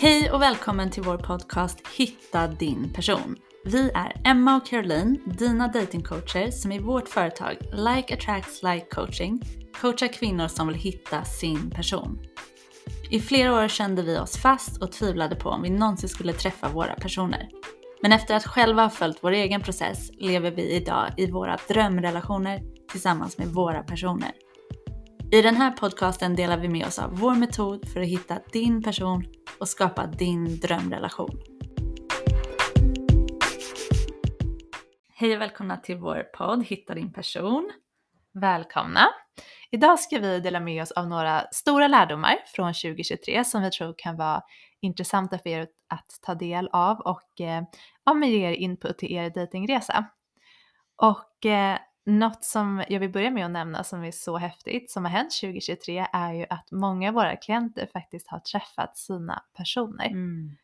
Hej och välkommen till vår podcast Hitta din person. Vi är Emma och Caroline, dina datingcoacher som i vårt företag Like Attracts Like Coaching coachar kvinnor som vill hitta sin person. I flera år kände vi oss fast och tvivlade på om vi någonsin skulle träffa våra personer. Men efter att själva ha följt vår egen process lever vi idag i våra drömrelationer tillsammans med våra personer. I den här podcasten delar vi med oss av vår metod för att hitta din person och skapa din drömrelation. Hej och välkomna till vår podd Hitta din person. Välkomna! Idag ska vi dela med oss av några stora lärdomar från 2023 som vi tror kan vara intressanta för er att ta del av och eh, ja, ge er input till er datingresa. Och eh, något som jag vill börja med att nämna som är så häftigt som har hänt 2023 är ju att många av våra klienter faktiskt har träffat sina personer. Mm.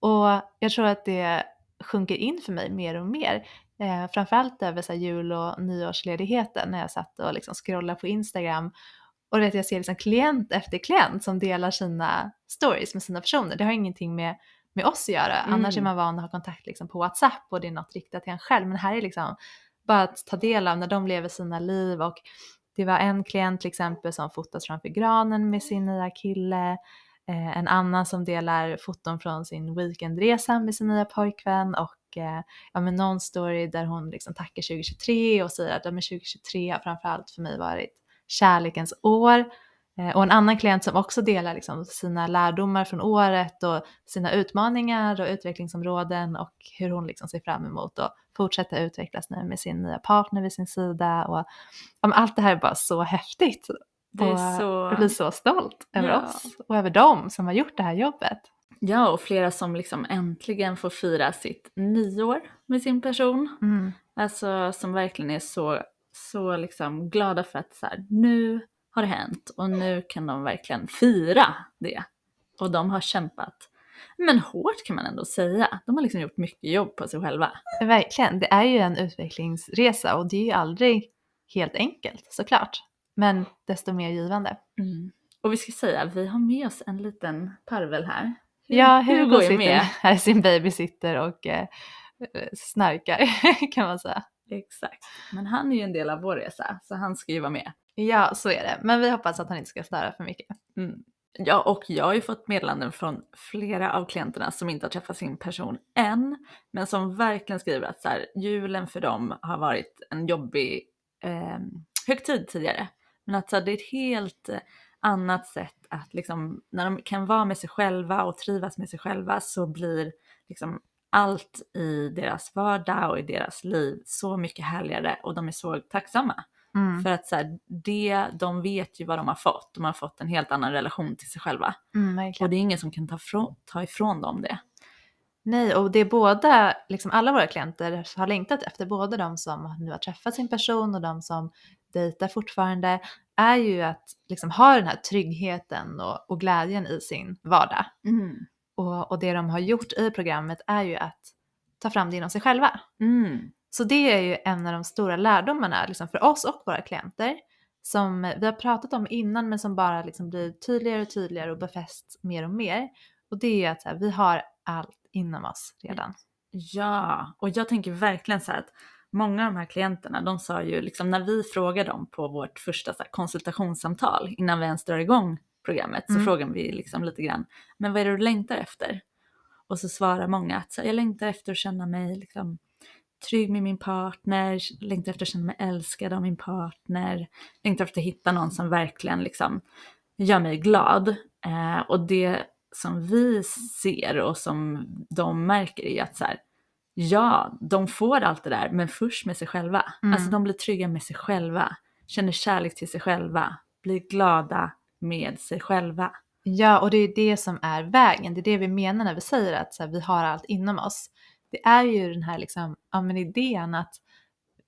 Och jag tror att det sjunker in för mig mer och mer. Eh, framförallt över så jul och nyårsledigheten när jag satt och liksom scrollade på Instagram och vet, jag ser liksom klient efter klient som delar sina stories med sina personer. Det har ingenting med, med oss att göra. Mm. Annars är man van att ha kontakt liksom på WhatsApp och det är något riktat till en själv. Men här är liksom bara att ta del av när de lever sina liv. Och det var en klient till exempel som fotas framför granen med sin nya kille, eh, en annan som delar foton från sin weekendresa med sin nya pojkvän. Och eh, ja, men någon story där hon liksom tackar 2023 och säger att ja, men 2023 har framförallt för mig varit kärlekens år. Eh, och en annan klient som också delar liksom sina lärdomar från året och sina utmaningar och utvecklingsområden och hur hon liksom ser fram emot att fortsätta utvecklas nu med sin nya partner vid sin sida. Och, ja, allt det här är bara så häftigt. Det är så... Jag blir så stolt över ja. oss och över dem som har gjort det här jobbet. Ja, och flera som liksom äntligen får fira sitt nyår med sin person. Mm. Alltså som verkligen är så, så liksom glada för att så här, nu har hänt och nu kan de verkligen fira det. Och de har kämpat. Men hårt kan man ändå säga. De har liksom gjort mycket jobb på sig själva. Verkligen, det är ju en utvecklingsresa och det är ju aldrig helt enkelt såklart. Men desto mer givande. Mm. Och vi ska säga, vi har med oss en liten parvel här. Hur, ja, Hugo, Hugo sitter med? här, sin babysitter och eh, snarkar kan man säga. Exakt, men han är ju en del av vår resa så han ska ju vara med. Ja, så är det. Men vi hoppas att han inte ska störa för mycket. Mm. Ja, och jag har ju fått meddelanden från flera av klienterna som inte har träffat sin person än, men som verkligen skriver att så här, julen för dem har varit en jobbig eh, högtid tidigare. Men att så här, det är ett helt annat sätt att liksom, när de kan vara med sig själva och trivas med sig själva så blir liksom allt i deras vardag och i deras liv så mycket härligare och de är så tacksamma. Mm. För att så här, det, de vet ju vad de har fått. De har fått en helt annan relation till sig själva. Mm, och det är ingen som kan ta, från, ta ifrån dem det. Nej, och det är båda, liksom alla våra klienter har längtat efter, både de som nu har träffat sin person och de som dejtar fortfarande, är ju att liksom ha den här tryggheten och, och glädjen i sin vardag. Mm. Och, och det de har gjort i programmet är ju att ta fram det inom sig själva. Mm. Så det är ju en av de stora lärdomarna liksom för oss och våra klienter som vi har pratat om innan men som bara liksom blir tydligare och tydligare och befäst mer och mer. Och det är att här, vi har allt inom oss redan. Ja, och jag tänker verkligen så här att många av de här klienterna, de sa ju liksom när vi frågade dem på vårt första så här, konsultationssamtal innan vi ens drar igång programmet så mm. frågar vi liksom lite grann, men vad är det du längtar efter? Och så svarar många att så här, jag längtar efter att känna mig liksom trygg med min partner, längtar efter att känna mig älskad av min partner, längtar efter att hitta någon som verkligen liksom gör mig glad. Eh, och det som vi ser och som de märker är att så här, ja, de får allt det där, men först med sig själva. Mm. Alltså de blir trygga med sig själva, känner kärlek till sig själva, blir glada med sig själva. Ja, och det är det som är vägen. Det är det vi menar när vi säger att så här, vi har allt inom oss det är ju den här liksom, ja, men idén att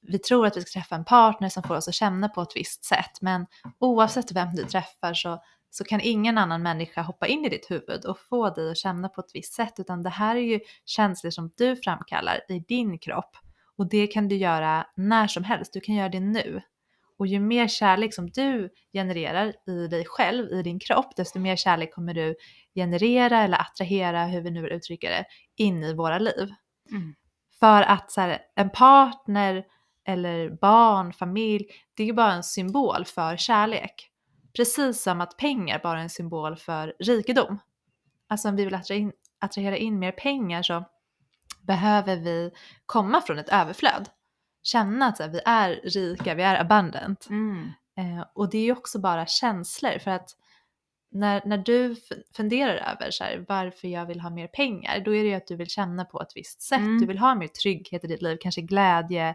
vi tror att vi ska träffa en partner som får oss att känna på ett visst sätt, men oavsett vem du träffar så, så kan ingen annan människa hoppa in i ditt huvud och få dig att känna på ett visst sätt, utan det här är ju känslor som du framkallar i din kropp och det kan du göra när som helst. Du kan göra det nu Och ju mer kärlek som du genererar i dig själv, i din kropp, desto mer kärlek kommer du generera eller attrahera, hur vi nu vill uttrycka det, in i våra liv. Mm. För att så här, en partner eller barn, familj, det är ju bara en symbol för kärlek. Precis som att pengar bara är en symbol för rikedom. Alltså om vi vill attrahera in, attrahera in mer pengar så behöver vi komma från ett överflöd. Känna att här, vi är rika, vi är abundant. Mm. Eh, och det är ju också bara känslor för att när, när du funderar över så här, varför jag vill ha mer pengar, då är det ju att du vill känna på ett visst sätt. Mm. Du vill ha mer trygghet i ditt liv, kanske glädje,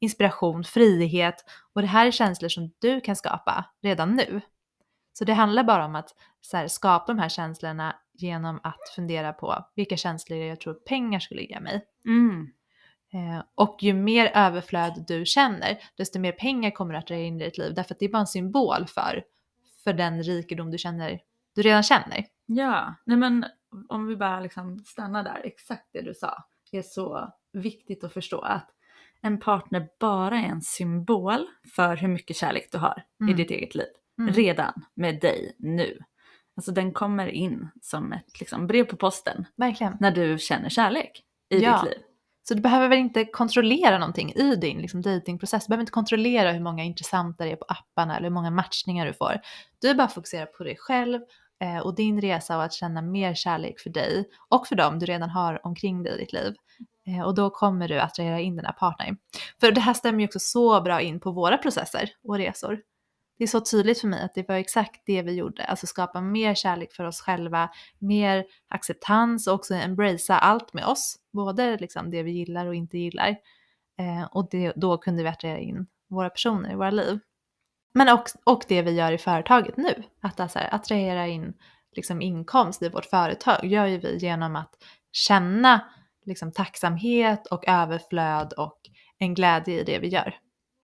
inspiration, frihet. Och det här är känslor som du kan skapa redan nu. Så det handlar bara om att så här, skapa de här känslorna genom att fundera på vilka känslor jag tror pengar skulle ge mig. Mm. Eh, och ju mer överflöd du känner, desto mer pengar kommer att dra in i ditt liv. Därför att det är bara en symbol för, för den rikedom du, känner, du redan känner. Ja, nej men om vi bara liksom stannar där, exakt det du sa är så viktigt att förstå att en partner bara är en symbol för hur mycket kärlek du har i Mm. ditt eget liv. Mm. Redan med dig nu. Alltså den kommer in som ett liksom, brev på posten Verkligen. när du känner kärlek i Ja. ditt liv. Så du behöver väl inte kontrollera någonting i din liksom, datingprocess. Du behöver inte kontrollera hur många intressanta det är på apparna eller hur många matchningar du får. Du bara fokuserar på dig själv eh, och din resa och att känna mer kärlek för dig och för dem du redan har omkring dig i ditt liv. Eh, och då kommer du attrahera in den här partnern. För det här stämmer ju också så bra in på våra processer och resor. Det är så tydligt för mig att det var exakt det vi gjorde, alltså skapa mer kärlek för oss själva, mer acceptans och också embracea allt med oss, både liksom det vi gillar och inte gillar. Eh, och det, då kunde vi attrahera in våra personer i våra liv. Men också, och det vi gör i företaget nu, att alltså, här, attrahera in liksom, inkomst i vårt företag gör ju vi genom att känna liksom, tacksamhet och överflöd och en glädje i det vi gör.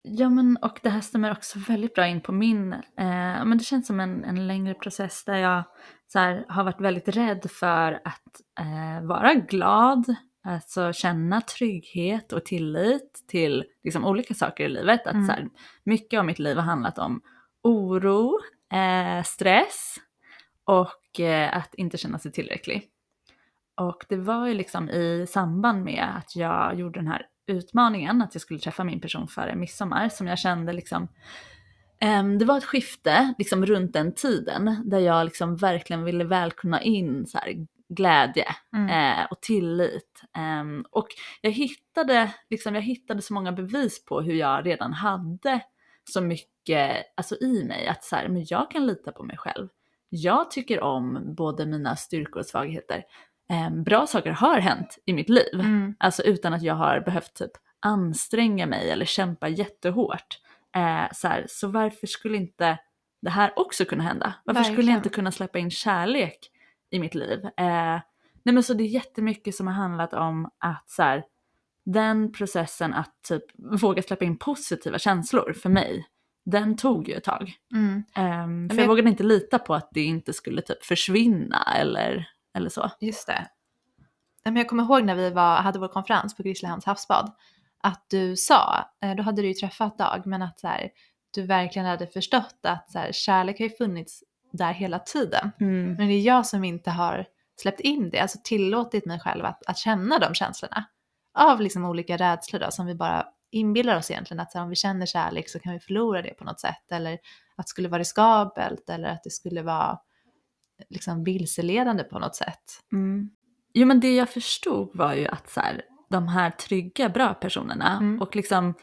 Ja men och det här stämmer också väldigt bra in på min, eh, men det känns som en, en längre process där jag så här, har varit väldigt rädd för att eh, vara glad, alltså känna trygghet och tillit till liksom, olika saker i livet. Att, Mm. så här, mycket av mitt liv har handlat om oro, eh, stress och eh, att inte känna sig tillräcklig. Och det var ju liksom i samband med att jag gjorde den här utmaningen, att jag skulle träffa min person före midsommar, som jag kände liksom, ehm, det var ett skifte liksom runt den tiden där jag liksom verkligen ville välkomna in så här, glädje eh, och tillit. Ehm, och jag hittade, liksom, jag hittade så många bevis på hur jag redan hade så mycket alltså, i mig, att så här, men jag kan lita på mig själv. Jag tycker om både mina styrkor och svagheter. Ehm, bra saker har hänt i mitt liv. Mm. Alltså utan att jag har behövt typ anstränga mig eller kämpa jättehårt. Eh, så, här, så varför skulle inte det här också kunna hända? Varför skulle Verkligen. jag inte kunna släppa in kärlek i mitt liv? Eh, nej men så det är jättemycket som har handlat om att så här, den processen att typ våga släppa in positiva känslor för mig, den tog ju ett tag. Mm. Ehm, för Men jag jag- vågade inte lita på att det inte skulle typ försvinna eller, eller så. Just det. Men jag kommer ihåg när vi var, hade vår konferens på Grisslehamns havsbad att du sa, eh, då hade du ju träffat Dag, men att så här, du verkligen hade förstått att så här, kärlek har ju funnits där hela tiden. Mm. Men det är jag som inte har släppt in det, alltså tillåtit mig själv att, att känna de känslorna. Av liksom olika rädslor då, som vi bara inbillar oss egentligen att så här, om vi känner kärlek så kan vi förlora det på något sätt. Eller att det skulle vara riskabelt eller att det skulle vara liksom vilseledande på något sätt. Mm. Jo men det jag förstod var ju att så här, de här trygga, bra personerna Mm. och liksom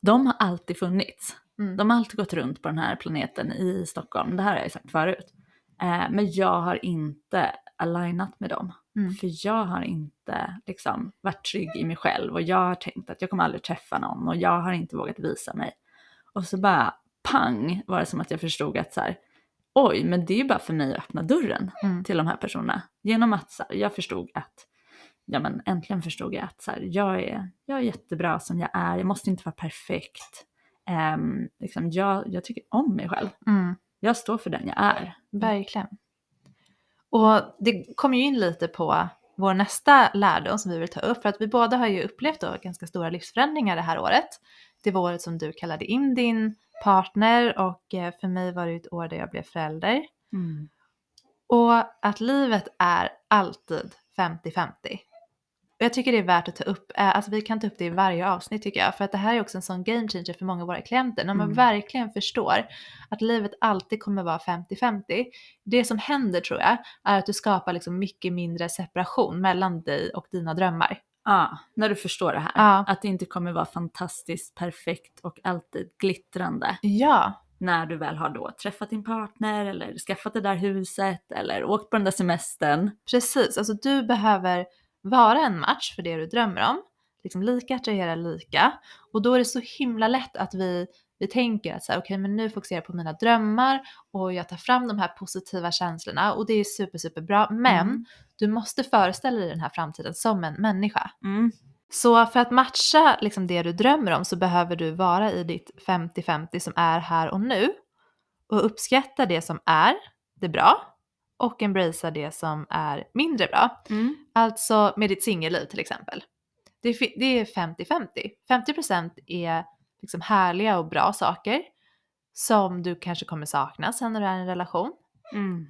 de har alltid funnits. Mm. De har alltid gått runt på den här planeten i Stockholm, det här har jag ju sagt förut. Eh, men jag har inte alignat med dem. Mm. För jag har inte liksom varit trygg i mig själv och jag har tänkt att jag kommer aldrig träffa någon och jag har inte vågat visa mig. Och så bara pang var det som att jag förstod att så här, oj men det är ju bara för mig att öppna dörren Mm. till de här personerna. Genom att så här, jag förstod att, ja men äntligen förstod jag att så här, jag, är, jag är jättebra som jag är, jag måste inte vara perfekt. Ehm, liksom, jag, jag tycker om mig själv, Mm. jag står för den jag är. Verkligen. Och det kommer ju in lite på vår nästa lärdom som vi vill ta upp. För att vi båda har ju upplevt då ganska stora livsförändringar det här året. Det var året som du kallade in din partner och eh, för mig var det ett år där jag blev förälder. Mm. Och att livet är alltid 50-50. Och jag tycker det är värt att ta upp, eh, alltså vi kan ta upp det i varje avsnitt tycker jag, för att det här är också en sån game changer för många av våra klienter, när man Mm. verkligen förstår att livet alltid kommer vara 50-50. Det som händer tror jag är att du skapar liksom mycket mindre separation mellan dig och dina drömmar. Ja, när du förstår det här. Ja. Att det inte kommer vara fantastiskt, perfekt och alltid glittrande Ja, när du väl har då träffat din partner eller skaffat det där huset eller åkt på den där semestern. precis. Alltså du behöver vara en match för det du drömmer om. Liksom lika attraherar lika. Och då är det så himla lätt att vi, vi tänker att så här, okej men nu fokuserar jag på mina drömmar och jag tar fram de här positiva känslorna och det är super super bra. Men Mm. Du måste föreställa dig den här framtiden som en människa. Mm. Så för att matcha liksom det du drömmer om så behöver du vara i ditt 50-50 som är här och nu och uppskatta det som är det bra och embracea det som är mindre bra. Mm. Alltså med ditt singelliv till exempel. Det är, fi- det är 50-50. 50% är liksom härliga och bra saker som du kanske kommer sakna sen när du är i en relation. Mm.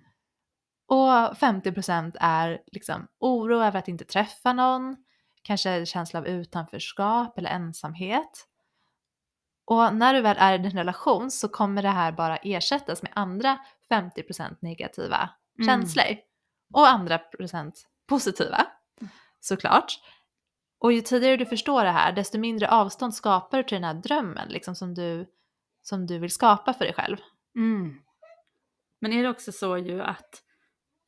Och 50% är liksom oro över att inte träffa någon, kanske känsla av utanförskap eller ensamhet. Och när du väl är i en relation så kommer det här bara ersättas med andra 50% negativa Mm. känslor och andra procent positiva såklart. Och ju tidigare du förstår det här desto mindre avstånd skapar du till den här drömmen liksom som du, som du vill skapa för dig själv. Mm. Men är det också så ju att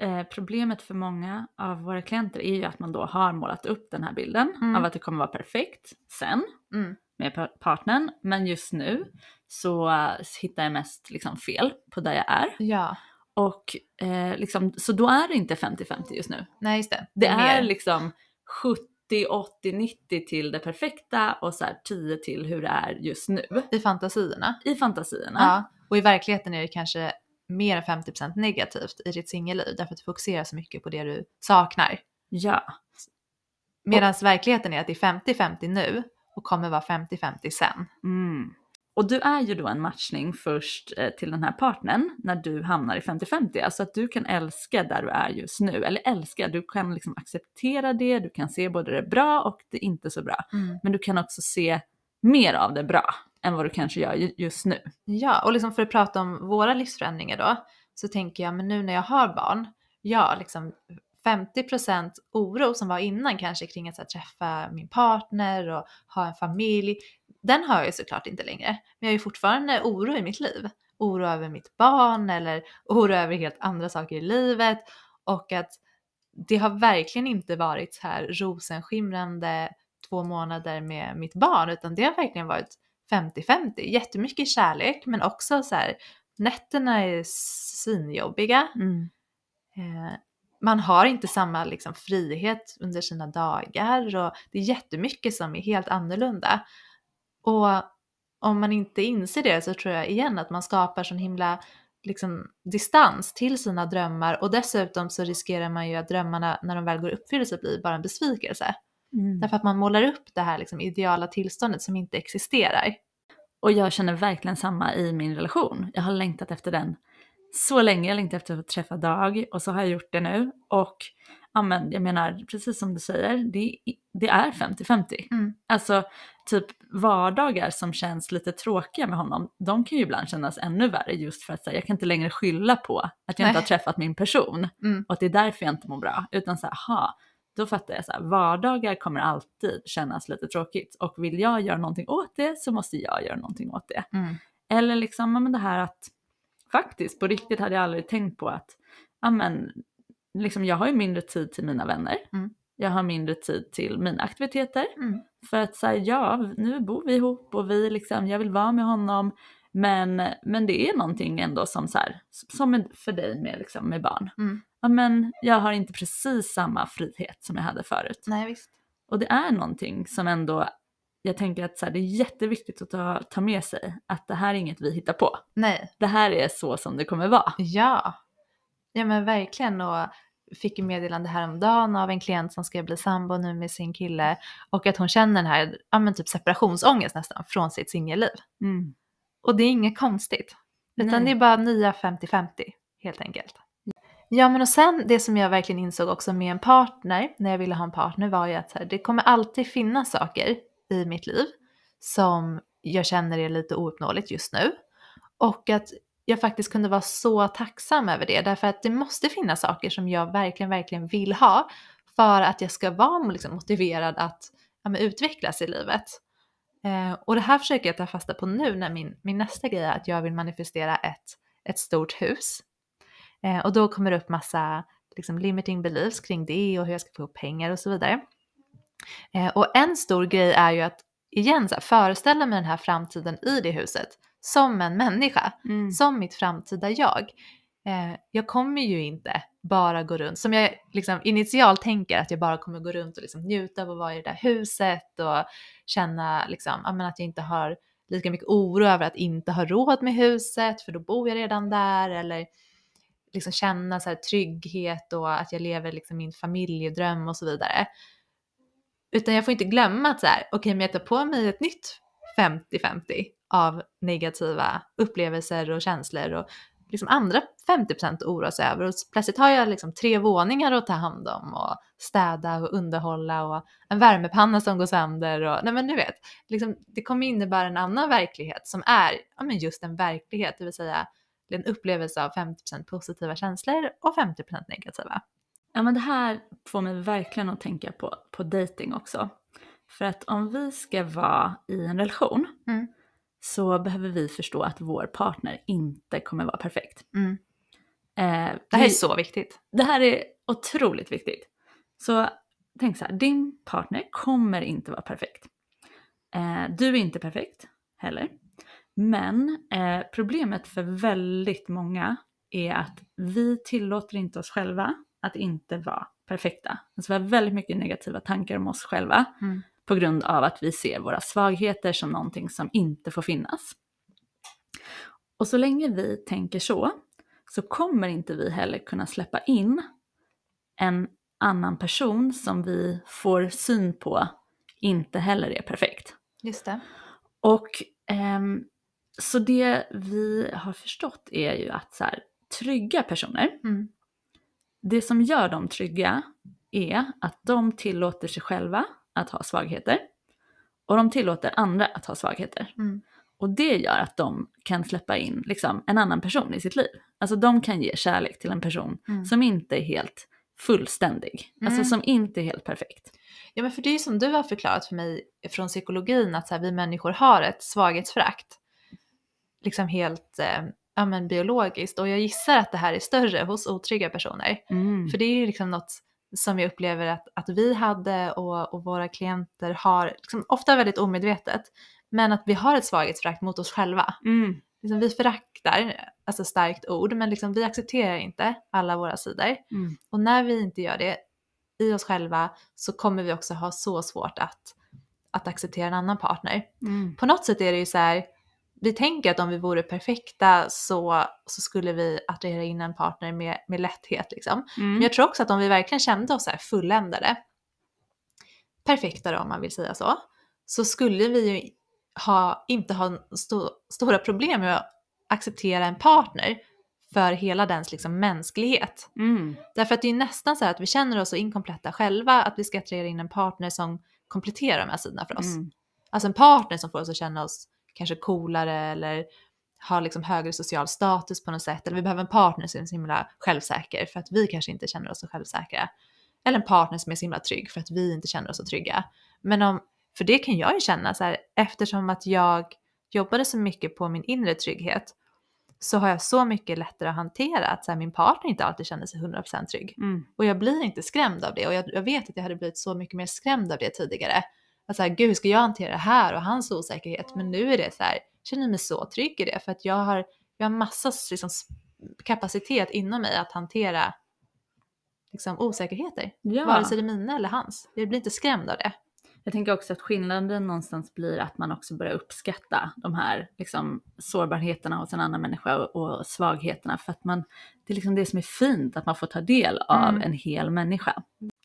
eh, problemet för många av våra klienter är ju att man då har målat upp den här bilden Mm. av att det kommer vara perfekt sen Mm. med pa- partnern. Men just nu så eh, hittar jag mest liksom fel på där jag är. Ja, Och eh, liksom, så då är det inte 50-50 just nu. nej just det. Det är mer. liksom 70, 80, 90 till det perfekta och så här 10 till hur det är just nu. i fantasierna. I fantasierna. Ja. Och i verkligheten är det kanske mer än 50% negativt i ditt singelliv därför att du fokuserar så mycket på det du saknar. ja. Medan verkligheten är att det är 50-50 nu och kommer vara 50-50 sen. Mm. Och du är ju då en matchning först eh, till den här partnern när du hamnar i 50-50. Alltså att du kan älska där du är just nu. Eller älska, du kan liksom acceptera det, du kan se både det bra och det inte så bra. Men du kan också se mer av det bra än vad du kanske gör just nu. Ja, och liksom för att prata om våra livsförändringar då, så tänker jag, men nu när jag har barn, ja, liksom 50% oro som var innan kanske kring att här, träffa min partner och ha en familj, den har jag ju såklart inte längre. Men jag har ju fortfarande oro i mitt liv. Oro över mitt barn eller oro över helt andra saker i livet och att det har verkligen inte varit så här rosenskimrande två månader med mitt barn utan det har verkligen varit 50-50. Jättemycket kärlek men också så här nätterna är svinjobbiga. Eh, man har inte samma liksom, frihet under sina dagar och det är jättemycket som är helt annorlunda. Och om man inte inser det så tror jag igen att man skapar sån himla liksom, distans till sina drömmar och dessutom så riskerar man ju att drömmarna när de väl går i uppfyllelse blir bara en besvikelse. Mm. Därför att man målar upp det här liksom, ideala tillståndet som inte existerar. Och jag känner verkligen samma i min relation. Jag har längtat efter den så länge. Jag längtar efter att träffa Dag och så har jag gjort det nu. Och ja, men, jag menar, precis som du säger, det, det är 50-50. Mm. Alltså typ vardagar som känns lite tråkiga med honom, de kan ju ibland kännas ännu värre just för att här, jag kan inte längre skylla på att jag Nej. inte har träffat min person Mm. och att det är därför jag inte mår bra. Utan så här, aha, då fattar jag så här, vardagar kommer alltid kännas lite tråkigt och vill jag göra någonting åt det så måste jag göra någonting åt det. Mm. Eller liksom, men det här att faktiskt på riktigt hade jag aldrig tänkt på att, ja men, liksom jag har ju mindre tid till mina vänner. Mm. Jag har mindre tid till mina aktiviteter. Mm. För att säga ja, nu bor vi ihop och vi liksom, jag vill vara med honom. Men, men det är någonting ändå som så här, som för dig med, liksom, med barn. Mm. Ja men jag har inte precis samma frihet som jag hade förut. Nej visst. Och det är någonting som ändå, jag tänker att så här, det är jätteviktigt att ta, ta med sig att det här är inget vi hittar på. Nej. Det här är så som det kommer vara. Ja. Ja men verkligen och fick ju meddelande häromdagen av en klient som ska bli sambo nu med sin kille och att hon känner den här, ja men typ separationsångest nästan från sitt singelliv. Och det är inget konstigt. Utan Nej. det är bara nya 50-50 helt enkelt. Ja men och sen det som jag verkligen insåg också med en partner, när jag ville ha en partner var ju att här, det kommer alltid finnas saker i mitt liv som jag känner är lite ouppnåeligt just nu. Och att jag faktiskt kunde vara så tacksam över det därför att det måste finnas saker som jag verkligen, verkligen vill ha för att jag ska vara liksom, motiverad att ja, utvecklas i livet. Eh, och det här försöker jag ta fasta på nu när min, min nästa grej är att jag vill manifestera ett, ett stort hus. Eh, och då kommer det upp massa liksom, limiting beliefs kring det och hur jag ska få ihop pengar och så vidare. Eh, och en stor grej är ju att igen så här, föreställa mig den här framtiden i det huset som en människa, Mm. som mitt framtida jag. Eh, jag kommer ju inte bara gå runt, som jag liksom initialt tänker att jag bara kommer gå runt och liksom njuta av att vara i det där huset och känna liksom, att jag inte har lika mycket oro över att inte ha råd med huset för då bor jag redan där eller liksom känna så här trygghet och att jag lever liksom min familjedröm och så vidare. Utan jag får inte glömma att så här, okej men jag tar på mig ett nytt 50-50 av negativa upplevelser och känslor och liksom andra 50% oroas över och plötsligt har jag liksom tre våningar att ta hand om och städa och underhålla och en värmepanna som går sönder och nej men du vet, liksom, det kommer innebära en annan verklighet som är ja, men just en verklighet, det vill säga en upplevelse av 50% positiva känslor och 50% negativa. Ja men det här får mig verkligen att tänka på, på dating också. För att om vi ska vara i en relation Mm. Så behöver vi förstå att vår partner inte kommer vara perfekt. Mm. Eh, Det här är vi- så viktigt. det här är otroligt viktigt. Så tänk så här, din partner kommer inte vara perfekt. Eh, du är inte perfekt heller. Men eh, problemet för väldigt många är att vi tillåter inte oss själva att inte vara perfekta. Alltså vi har väldigt mycket negativa tankar om oss själva Mm. På grund av att vi ser våra svagheter som någonting som inte får finnas. Och så länge vi tänker så, så kommer inte vi heller kunna släppa in en annan person som vi får syn på inte heller är perfekt. Just det. Och ehm, så det vi har förstått är ju att så här, trygga personer, Mm. det som gör dem trygga är att de tillåter sig själva att ha svagheter och de tillåter andra att ha svagheter. Mm. Och det gör att de kan släppa in liksom, en annan person i sitt liv. Alltså de kan ge kärlek till en person Mm. som inte är helt fullständig, alltså Mm. som inte är helt perfekt. Ja men för det är ju som du har förklarat för mig från psykologin att så här, vi människor har ett svaghetsförakt. Liksom helt eh, ja, men biologiskt och jag gissar att det här är större hos otrygga personer. Mm. För det är ju liksom något som jag upplever att, att vi hade och, och våra klienter har, liksom, ofta väldigt omedvetet, men att vi har ett svaghetsförakt mot oss själva. Mm. Liksom, vi föraktar, alltså starkt ord, men liksom, vi accepterar inte alla våra sidor. Mm. Och när vi inte gör det i oss själva så kommer vi också ha så svårt att, att acceptera en annan partner. Mm. På något sätt är det ju så här, vi tänker att om vi vore perfekta så, så skulle vi attrahera in en partner med, med lätthet liksom. Men Mm. jag tror också att om vi verkligen kände oss så här fulländade, perfekta då om man vill säga så, så skulle vi ju ha, inte ha sto, stora problem med att acceptera en partner för hela dens liksom mänsklighet. Mm. Därför att det är nästan så här att vi känner oss så inkompletta själva att vi ska attrahera in en partner som kompletterar de här sidorna för oss. Mm. Alltså en partner som får oss att känna oss kanske coolare eller har liksom högre social status på något sätt. Eller vi behöver en partner som är så himla självsäker för att vi kanske inte känner oss så självsäkra. Eller en partner som är så himla trygg för att vi inte känner oss så trygga. Men om, för det kan jag ju känna så här, eftersom att jag jobbade så mycket på min inre trygghet så har jag så mycket lättare att hantera att så här, min partner inte alltid känner sig 100% trygg. Mm. Och jag blir inte skrämd av det och jag, jag vet att jag hade blivit så mycket mer skrämd av det tidigare. Att så här, gud hur ska jag hantera det här och hans osäkerhet? Men nu är det så här, jag känner mig så trygg i det för att jag har, jag har massa liksom, kapacitet inom mig att hantera liksom, osäkerheter. Ja. Vare sig det är mina eller hans. Jag blir inte skrämd av det. Jag tänker också att skillnaden någonstans blir att man också börjar uppskatta de här liksom, sårbarheterna hos en annan människa och, och svagheterna. För att man, det är liksom det som är fint, att man får ta del av Mm. en hel människa.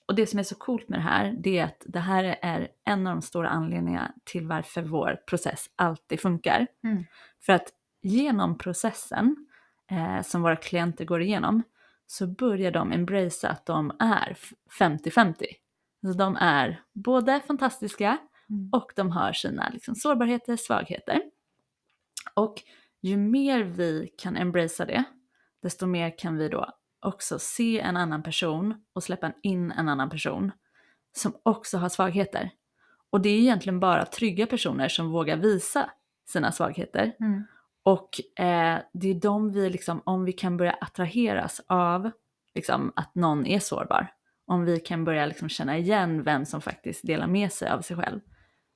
Och det som är så coolt med det här, det är att det här är en av de stora anledningarna till varför vår process alltid funkar. Mm. För att genom processen eh, som våra klienter går igenom så börjar de embracea att de är 50-50. Alltså de är både fantastiska Mm. och de har sina liksom, sårbarheter, svagheter. Och ju mer vi kan embracea det, desto mer kan vi då också se en annan person och släppa in en annan person som också har svagheter. Och det är egentligen bara trygga personer som vågar visa sina svagheter. Mm. Och eh, det är de vi liksom, om vi kan börja attraheras av liksom, att någon är sårbar, om vi kan börja liksom känna igen vem som faktiskt delar med sig av sig själv,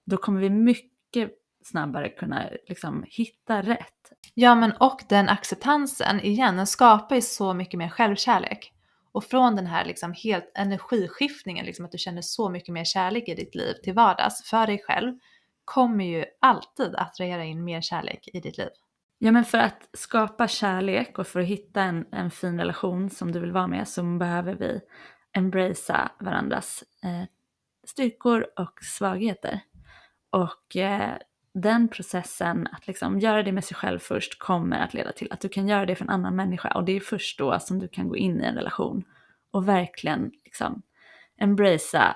då kommer vi mycket snabbare kunna liksom, hitta rätt. Ja men och den acceptansen igen, den skapar ju så mycket mer självkärlek. Och från den här liksom helt energiskiftningen, liksom att du känner så mycket mer kärlek i ditt liv till vardags för dig själv, kommer ju alltid attrahera in mer kärlek i ditt liv. Ja men för att skapa kärlek och för att hitta en, en fin relation som du vill vara med så behöver vi embracea varandras eh, styrkor och svagheter. Och eh, den processen, att liksom göra det med sig själv först, kommer att leda till att du kan göra det för en annan människa. Och det är först då som du kan gå in i en relation och verkligen liksom embracea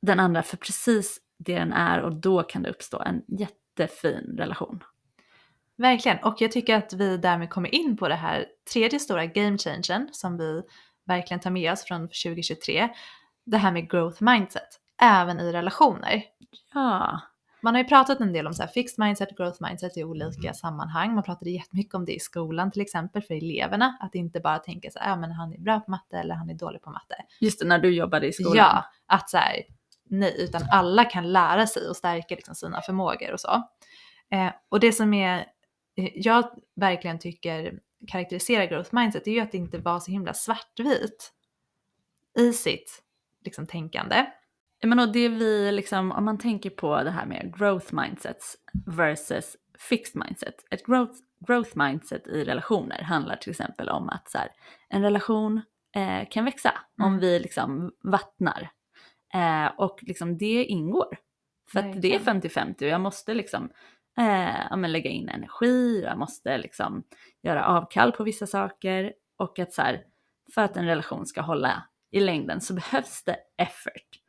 den andra för precis det den är och då kan det uppstå en jättefin relation. Verkligen, och jag tycker att vi därmed kommer in på det här tredje stora game changern som vi verkligen tar med oss från 2023. Det här med growth mindset, även i relationer. Ja, Man har ju pratat en del om så här fixed mindset, growth mindset i olika sammanhang. Man pratade jättemycket om det i skolan till exempel för eleverna. Att inte bara tänka så här, ja men han är bra på matte eller han är dålig på matte. just det, när du jobbade i skolan. Ja, att så här, nej, utan alla kan lära sig och stärka liksom sina förmågor och så. Eh, och det som är, eh, jag verkligen tycker karaktäriserar growth mindset är ju att det inte var så himla svartvit i sitt liksom, tänkande. Ja, Men och det vi liksom, om man tänker på det här med growth mindsets versus fixed mindset. Ett growth, growth mindset i relationer handlar till exempel om att så här, en relation eh, kan växa om Mm. vi liksom vattnar. Eh, och liksom det ingår. För att det är Verkligen. 50-50 och jag måste liksom eh, men lägga in energi jag måste liksom göra avkall på vissa saker. Och att så här, för att en relation ska hålla i längden så behövs det effort.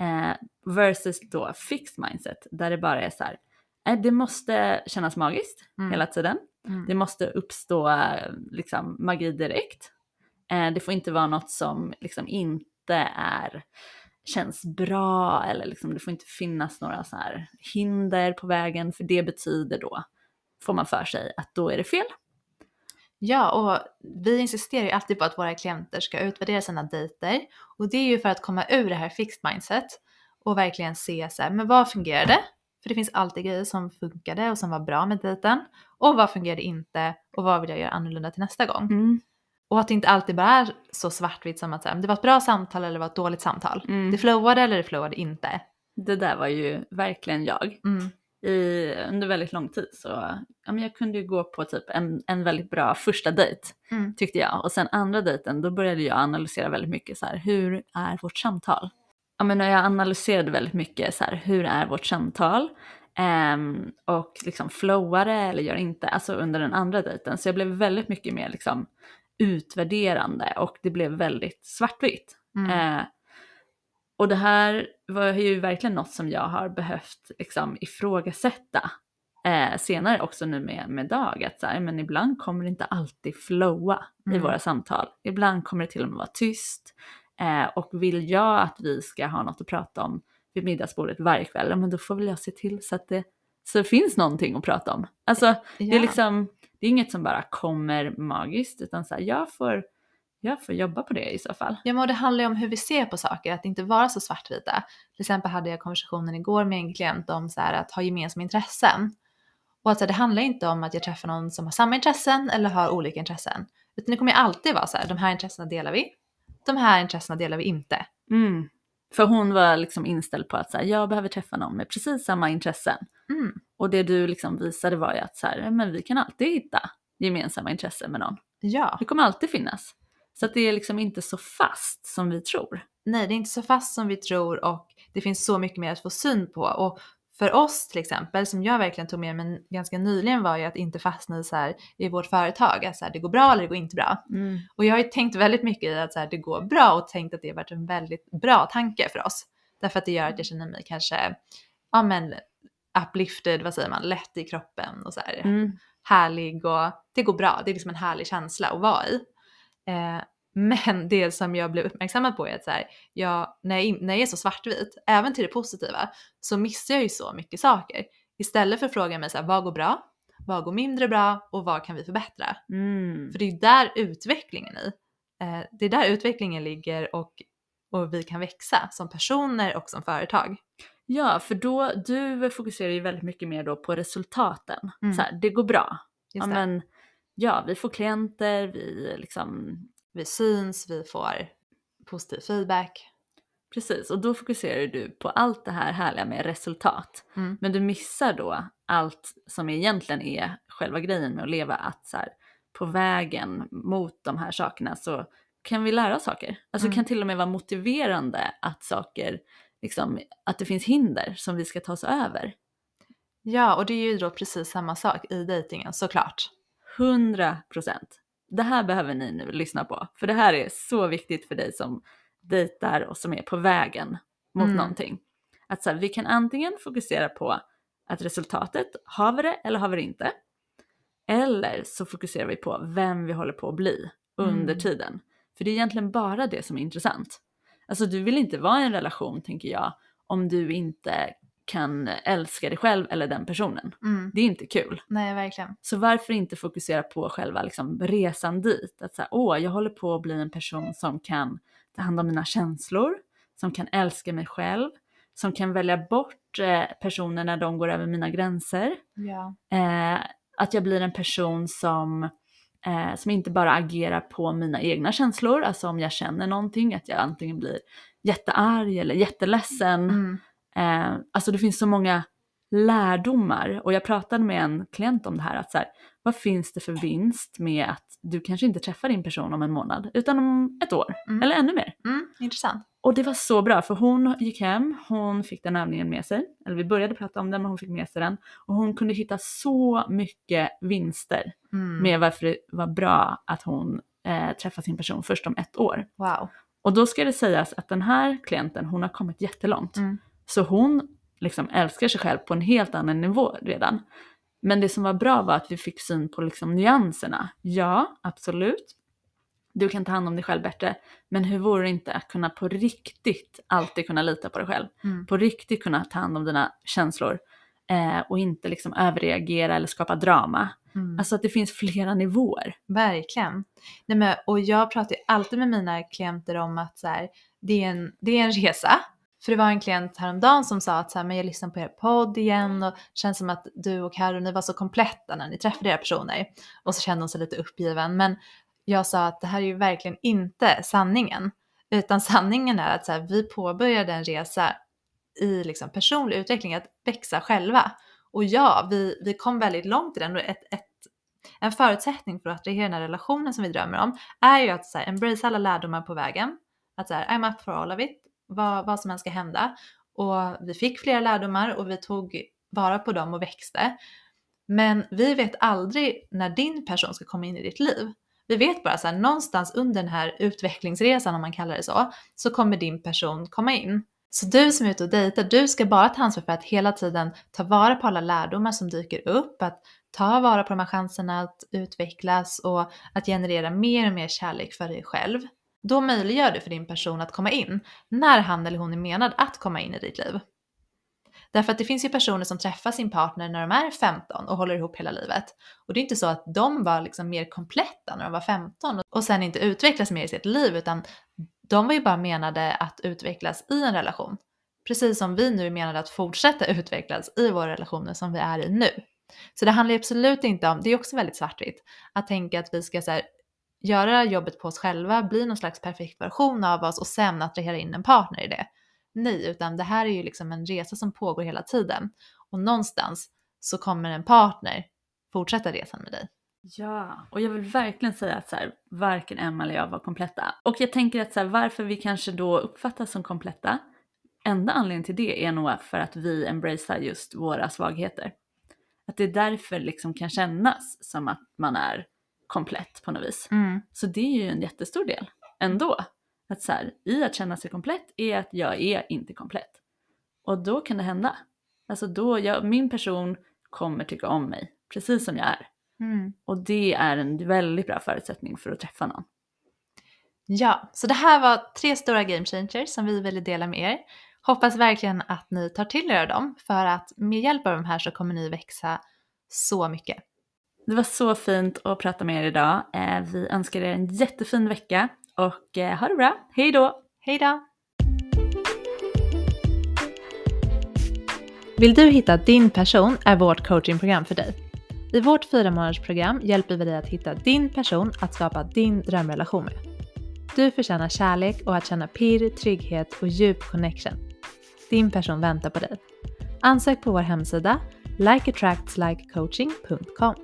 Eh, versus då fixed mindset där det bara är så här, eh, det måste kännas magiskt Mm. hela tiden. Mm. Det måste uppstå liksom, magi direkt. Eh, det får inte vara något som liksom inte är, känns bra eller liksom, det får inte finnas några så här hinder på vägen för det betyder då, får man för sig, att då är det fel. Ja, och vi insisterar ju alltid på att våra klienter ska utvärdera sina dejter. Och det är ju för att komma ur det här fixed mindset och verkligen se så här, men vad fungerade? För det finns alltid grejer som funkade och som var bra med dejten. Och vad fungerade inte? Och vad vill jag göra annorlunda till nästa gång? Mm. Och att det inte alltid bara är så svartvitt som att så här, det var ett bra samtal eller det var ett dåligt samtal. Mm. Det flowade eller det flowade inte. Det där var ju verkligen jag. Mm. I, under väldigt lång tid. Så ja, men jag kunde ju gå på typ en, en väldigt bra första dejt Mm. tyckte jag. Och sen andra dejten då började jag analysera väldigt mycket så här, hur är vårt samtal? Ja men jag analyserade väldigt mycket så här, hur är vårt samtal? Ehm, och liksom flowar det eller gör inte? Alltså under den andra dejten. Så jag blev väldigt mycket mer liksom utvärderande och det blev väldigt svartvitt. Mm. Eh, och det här var ju verkligen något som jag har behövt liksom ifrågasätta eh, senare också nu med, med Dag. Att så här, men ibland kommer det inte alltid flowa i Mm. våra samtal. Ibland kommer det till och med vara tyst. Eh, och vill jag att vi ska ha något att prata om vid middagsbordet varje kväll, men då får väl jag se till så att det, så det finns någonting att prata om. Alltså det är liksom, det är inget som bara kommer magiskt utan så här, jag får, jag får jobba på det i så fall. Ja, men det handlar ju om hur vi ser på saker, att inte vara så svartvita. Till exempel hade jag konversationen igår med en klient om så här, att ha gemensamma intressen. Och att så här, det handlar inte om att jag träffar någon som har samma intressen eller har olika intressen. Utan det kommer ju alltid vara så här, de här intressena delar vi, de här intressena delar vi inte. Mm. För hon var liksom inställd på att så här, jag behöver träffa någon med precis samma intressen. Mm. Och det du liksom visade var ju att så här, men vi kan alltid hitta gemensamma intressen med någon. Ja, Det kommer alltid finnas. Så att det är liksom inte så fast som vi tror. nej det är inte så fast som vi tror och det finns så mycket mer att få syn på. Och för oss till exempel, som jag verkligen tog med mig ganska nyligen var ju att inte fastna i, så här, i vårt företag, att så här, det går bra eller det går inte bra. Mm. Och jag har ju tänkt väldigt mycket i att så här, det går bra och tänkt att det har varit en väldigt bra tanke för oss. Därför att det gör att jag känner mig kanske, ja men uplifted, vad säger man, lätt i kroppen och så här, Mm. härlig och det går bra. Det är liksom en härlig känsla att vara i. Eh, men det som jag blev uppmärksammad på är att så här, jag, när, jag, när jag är så svartvit, även till det positiva, så missar jag ju så mycket saker. Istället för att fråga mig så här, vad går bra? Vad går mindre bra? Och vad kan vi förbättra? Mm. För det är där utvecklingen i. Eh, det är där utvecklingen ligger och, och vi kan växa som personer och som företag. Ja, för då, du fokuserar ju väldigt mycket mer då på resultaten. Mm. Så här, det går bra. Ja, Just det. men, ja, vi får klienter, vi liksom, Vi syns, vi får positiv feedback. precis. Och då fokuserar du på allt det här härliga med resultat. Mm. Men du missar då allt som egentligen är själva grejen med att leva, att så här, på vägen mot de här sakerna så kan vi lära oss saker. Alltså Mm. kan till och med vara motiverande att saker, liksom, att det finns hinder som vi ska ta oss över. Ja, och det är ju då precis samma sak i dejtingen såklart. 100 procent. Det här behöver ni nu lyssna på, för det här är så viktigt för dig som dejtar och som är på vägen mot Mm. någonting. Att så här, vi kan antingen fokusera på att resultatet, har vi det eller har vi det inte? Eller så fokuserar vi på vem vi håller på att bli under Mm. tiden. För det är egentligen bara det som är intressant. Alltså du vill inte vara i en relation, tänker jag, om du inte kan älska dig själv eller den personen. Mm. Det är inte kul. Nej, verkligen. Så varför inte fokusera på själva liksom, resan dit? Att säga, åh, jag håller på att bli en person som kan ta hand om mina känslor, som kan älska mig själv, som kan välja bort eh, personer när de går över mina gränser. Ja. Eh, att jag blir en person som, eh, som inte bara agerar på mina egna känslor, alltså om jag känner någonting, att jag antingen blir jättearg eller jätteledsen. Mm. Eh, alltså det finns så många lärdomar och jag pratade med en klient om det här att så här, vad finns det för vinst med att du kanske inte träffar din person om en månad utan om ett år Mm. eller ännu mer. Mm. Intressant. Och det var så bra för hon gick hem, hon fick den övningen med sig, eller vi började prata om den men hon fick med sig den och hon kunde hitta så mycket vinster Mm. med varför det var bra att hon eh, träffade sin person först om ett år. Wow. Och då ska det sägas att den här klienten, hon har kommit jättelångt. Mm. Så hon liksom älskar sig själv på en helt annan nivå redan. Men det som var bra var att vi fick syn på liksom nyanserna. Ja, absolut. Du kan ta hand om dig själv bättre. Men hur vore det inte att kunna på riktigt alltid kunna lita på dig själv? Mm. På riktigt kunna ta hand om dina känslor. Eh, och inte liksom överreagera eller skapa drama. Mm. Alltså att det finns flera nivåer. Verkligen. Nej, men, och jag pratar ju alltid med mina klienter om att så här, det, är en, det är en resa. För det var en klient häromdagen som sa att så här, men jag lyssnar på er podd igen och känns som att du och Karo ni var så kompletta när ni träffade era personer. Och så kände hon sig lite uppgiven. Men jag sa att det här är ju verkligen inte sanningen. Utan sanningen är att så här, vi påbörjade en resa i liksom personlig utveckling, att växa själva. Och ja, vi, vi kom väldigt långt i den och ett, ett en förutsättning för att attrahera den här relationen som vi drömmer om är ju att så här, embrace alla lärdomar på vägen. Att så här, I'm up for all of it, vad, vad som än ska hända. Och vi fick flera lärdomar och vi tog vara på dem och växte. Men vi vet aldrig när din person ska komma in i ditt liv. Vi vet bara så här, någonstans under den här utvecklingsresan, om man kallar det så, så kommer din person komma in. Så du som är ute och dejtar, du ska bara ta ansvar för att hela tiden ta vara på alla lärdomar som dyker upp, att ta vara på de här chanserna att utvecklas och att generera mer och mer kärlek för dig själv. Då möjliggör du för din person att komma in när han eller hon är menad att komma in i ditt liv. Därför att det finns ju personer som träffar sin partner när de är 15 och håller ihop hela livet. Och det är inte så att de var liksom mer kompletta när de var 15 och sen inte utvecklas mer i sitt liv utan de var ju bara menade att utvecklas i en relation. Precis som vi nu är menade att fortsätta utvecklas i våra relationer som vi är i nu. Så det handlar absolut inte om, det är också väldigt svartvitt, att tänka att vi ska så här, göra jobbet på oss själva, bli någon slags perfekt version av oss och sen attrahera in en partner i det. Nej, utan det här är ju liksom en resa som pågår hela tiden. Och någonstans så kommer en partner fortsätta resan med dig. Ja, och jag vill verkligen säga att så här, varken Emma eller jag var kompletta. Och jag tänker att så här, varför vi kanske då uppfattas som kompletta, enda anledningen till det är nog för att vi embracear just våra svagheter. Att det är därför liksom kan kännas som att man är komplett på något vis. Mm. Så det är ju en jättestor del ändå. Att så här, i att känna sig komplett är att jag är inte komplett. Och då kan det hända. Alltså då, jag, min person kommer tycka om mig precis som jag är. Mm. Och det är en väldigt bra förutsättning för att träffa någon. Ja, så det här var tre stora game changers som vi ville dela med er. Hoppas verkligen att ni tar till er dem för att med hjälp av de här så kommer ni växa så mycket. Det var så fint att prata med er idag. Eh, Vi önskar er en jättefin vecka och eh, ha det bra. Hej då! Hej då! Vill du hitta din person är vårt coachingprogram för dig. I vårt fyra månadersprogram hjälper vi dig att hitta din person att skapa din drömrelation med. Du förtjänar kärlek och att känna pirr, trygghet och djup connection. Din person väntar på dig. Ansök på vår hemsida likeattractslikecoaching.com